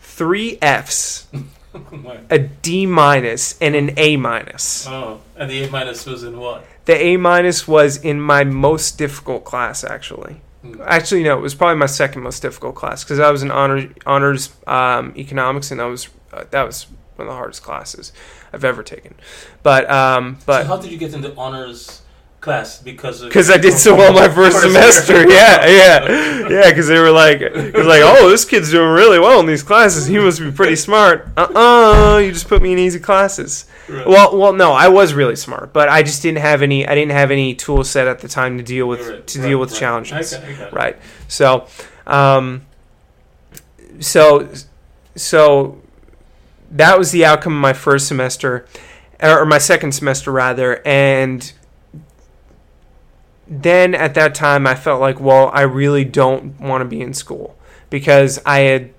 3 Fs, a D minus and an A minus. Oh, and the A minus was in what? The A minus was in my most difficult class actually. Actually, no, it was probably my second most difficult class because I was in honor, honors um, economics, and that was uh, that was one of the hardest classes I've ever taken. But um, so but how did you get into honors class? Because because I did so well my first semester, yeah, yeah, yeah. Because they were like, was like, oh, this kid's doing really well in these classes. He must be pretty smart. Uh, uh you just put me in easy classes. Right. Well, well, no, I was really smart, but I just didn't have any. I didn't have any tool set at the time to deal with Right, to deal with challenges. I got- I got right so um so so that was the outcome of my first semester or my second semester rather and then at that time I felt like well I really don't want to be in school because I had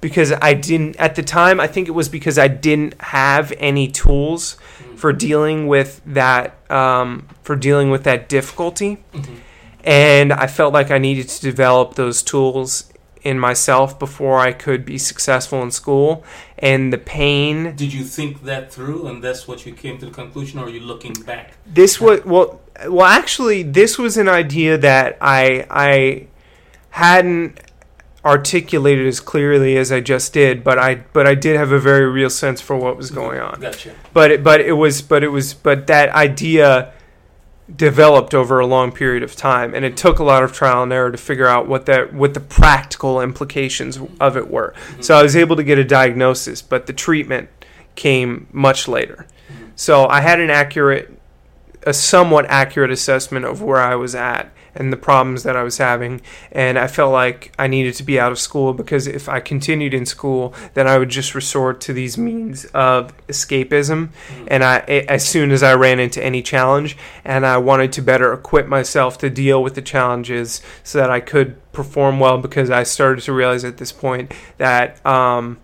because I didn't at the time I think it was because I didn't have any tools for dealing with that um, for dealing with that difficulty Mhm. and I felt like I needed to develop those tools in myself before I could be successful in school. And the pain, Did you think that through, and that's what you came to the conclusion, or are you looking back? this was well, well, actually, this was an idea that I I hadn't articulated as clearly as I just did, but I but I did have a very real sense for what was going on. Gotcha. but it, but it was but it was but that idea developed over a long period of time and it took a lot of trial and error to figure out what that what the practical implications of it were mm-hmm. so i was able to get a diagnosis but the treatment came much later mm-hmm. so i had an accurate a somewhat accurate assessment of where i was at and the problems that i was having and i felt like i needed to be out of school because if i continued in school then i would just resort to these means of escapism and I, as soon as I ran into any challenge, and I wanted to better equip myself to deal with the challenges so that I could perform well, because I started to realize at this point that um,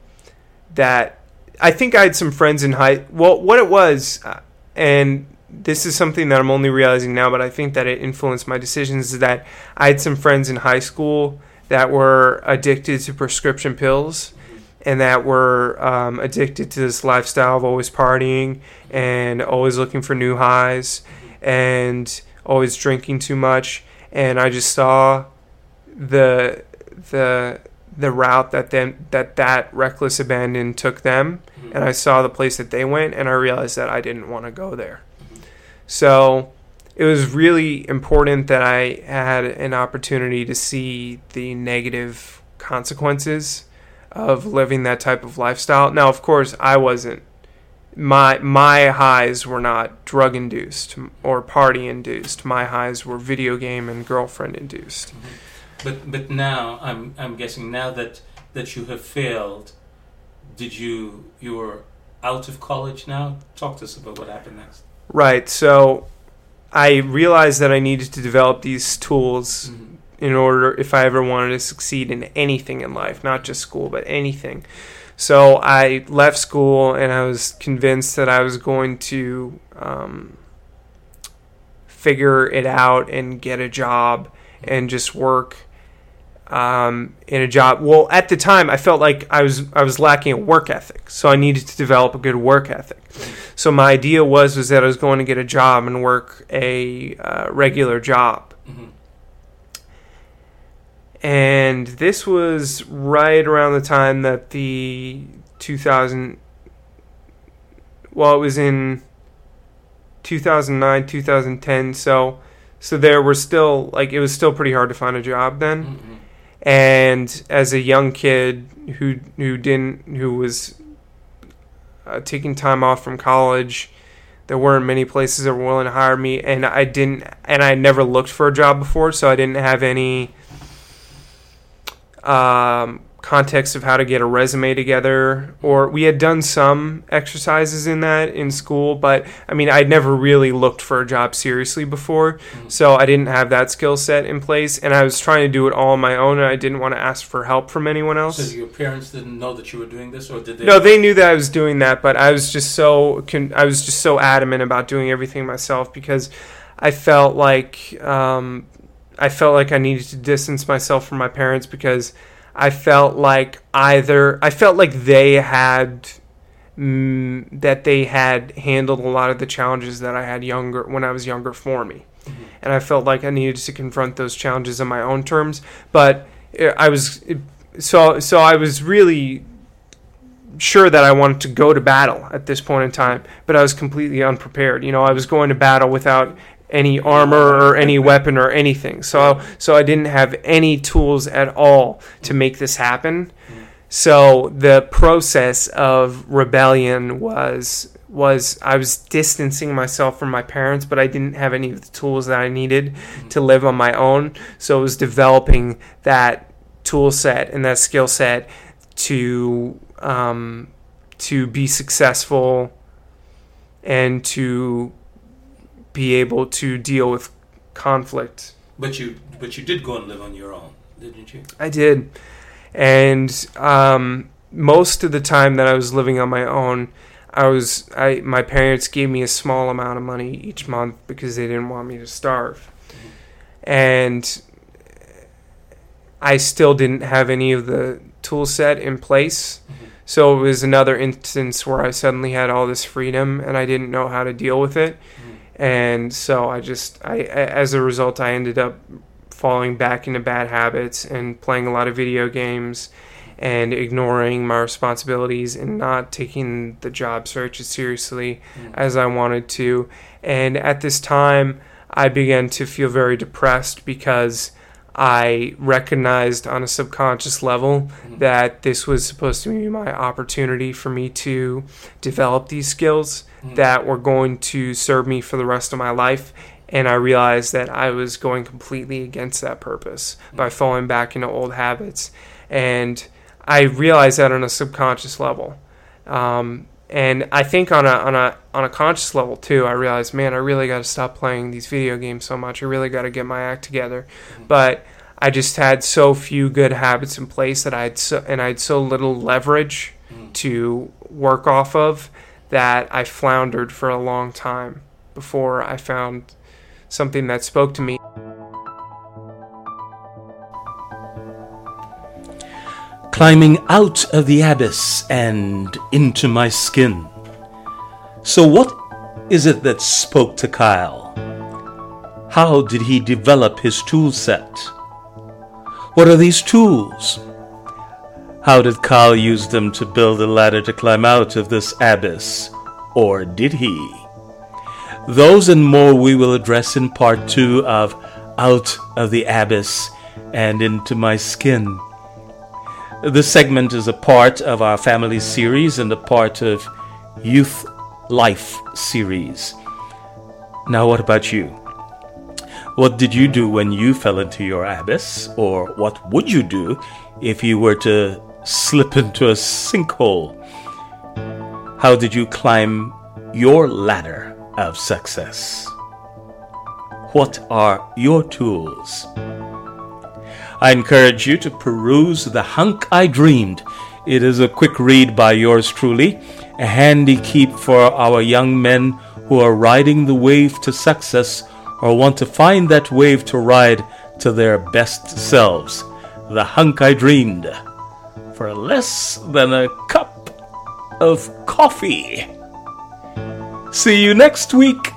that I think I had some friends in high. Well, what it was, uh, and this is something that I'm only realizing now, but I think that it influenced my decisions. Is that I had some friends in high school that were addicted to prescription pills and that were um, addicted to this lifestyle of always partying and always looking for new highs and always drinking too much. And I just saw the the the route that then that that reckless abandon took them, and I saw the place that they went, and I realized that I didn't want to go there. So it was really important that I had an opportunity to see the negative consequences of living that type of lifestyle. Now, of course, I wasn't. My my highs were not drug induced or party induced. My highs were video game and girlfriend induced. Mm-hmm. But but now I'm I'm guessing now that that you have failed, did you you were out of college now? Talk to us about what happened next. Right. So I realized that I needed to develop these tools Mhm. in order if I ever wanted to succeed in anything in life, not just school, but anything. So I left school and I was convinced that I was going to um, figure it out and get a job and just work um, in a job. Well, at the time, I felt like I was I was lacking a work ethic, so I needed to develop a good work ethic. So my idea was was that I was going to get a job and work a uh, regular job Mhm. and this was right around the time that the 2000 well it was in 2009 2010 so so there were still like it was still pretty hard to find a job then Mhm. And as a young kid who who didn't who was uh, taking time off from college there weren't many places that were willing to hire me and I didn't and I never looked for a job before so I didn't have any um, context of how to get a resume together or we had done some exercises in that in school but I mean I'd never really looked for a job seriously before so I didn't have that skill set in place and I was trying to do it all on my own and I didn't want to ask for help from anyone else So your parents didn't know that you were doing this, or did they? no, they knew that I was doing that, but I was just so con- I was just so adamant about doing everything myself because I felt like um, I felt like I needed to distance myself from my parents because I felt like either I felt like they had mm, that they had handled a lot of the challenges that I had younger when I was younger for me, and I felt like I needed to confront those challenges on my own terms. But uh, I was so so I was really sure that I wanted to go to battle at this point in time, but I was completely unprepared. You know, I was going to battle without any armor or any weapon or anything. So so I didn't have any tools at all to make this happen. So the process of rebellion was was I was distancing myself from my parents, but I didn't have any of the tools that I needed to live on my own. So it was developing that tool set and that skill set to um, to be successful and to be able to deal with conflict. But you but you did go and live on your own, didn't you? I did, and um, most of the time that I was living on my own, I was I my parents gave me a small amount of money each month because they didn't want me to starve, and I still didn't have any of the tool set in place. So it was another instance where I suddenly had all this freedom and I didn't know how to deal with it. And so I just, I, as a result, I ended up falling back into bad habits and playing a lot of video games and ignoring my responsibilities and not taking the job search as seriously mm. as I wanted to. And at this time, I began to feel very depressed because I recognized on a subconscious level mm. that this was supposed to be my opportunity for me to develop these skills Mm. that were going to serve me for the rest of my life. And I realized that I was going completely against that purpose mm. by falling back into old habits. And I realized that on a subconscious level. Um, and I think on a on a on a conscious level too, I realized, man, I really got to stop playing these video games so much. I really got to get my act together. Mm. But I just had so few good habits in place that I had so, and I had so little leverage to work off of that I floundered for a long time. before I found something that spoke to me. Climbing out of the abyss and into my skin. So, what is it that spoke to Kyle? How did he develop his tool set? What are these tools? How did Kyle use them to build a ladder to climb out of this abyss? Or did he? Those and more we will address in part two of Out of the Abyss and Into My Skin. This segment is a part of our family series and a part of Youth Life series. Now, what about you? What did you do when you fell into your abyss? Or what would you do if you were to slip into a sinkhole? How did you climb your ladder of success? What are your tools? I encourage you to peruse The Hunk I Dreamed. It is a quick read by yours truly, a handy keep for our young men who are riding the wave to success or want to find that wave to ride to their best selves. The hunk I dreamed. For less than a cup of coffee. See you next week.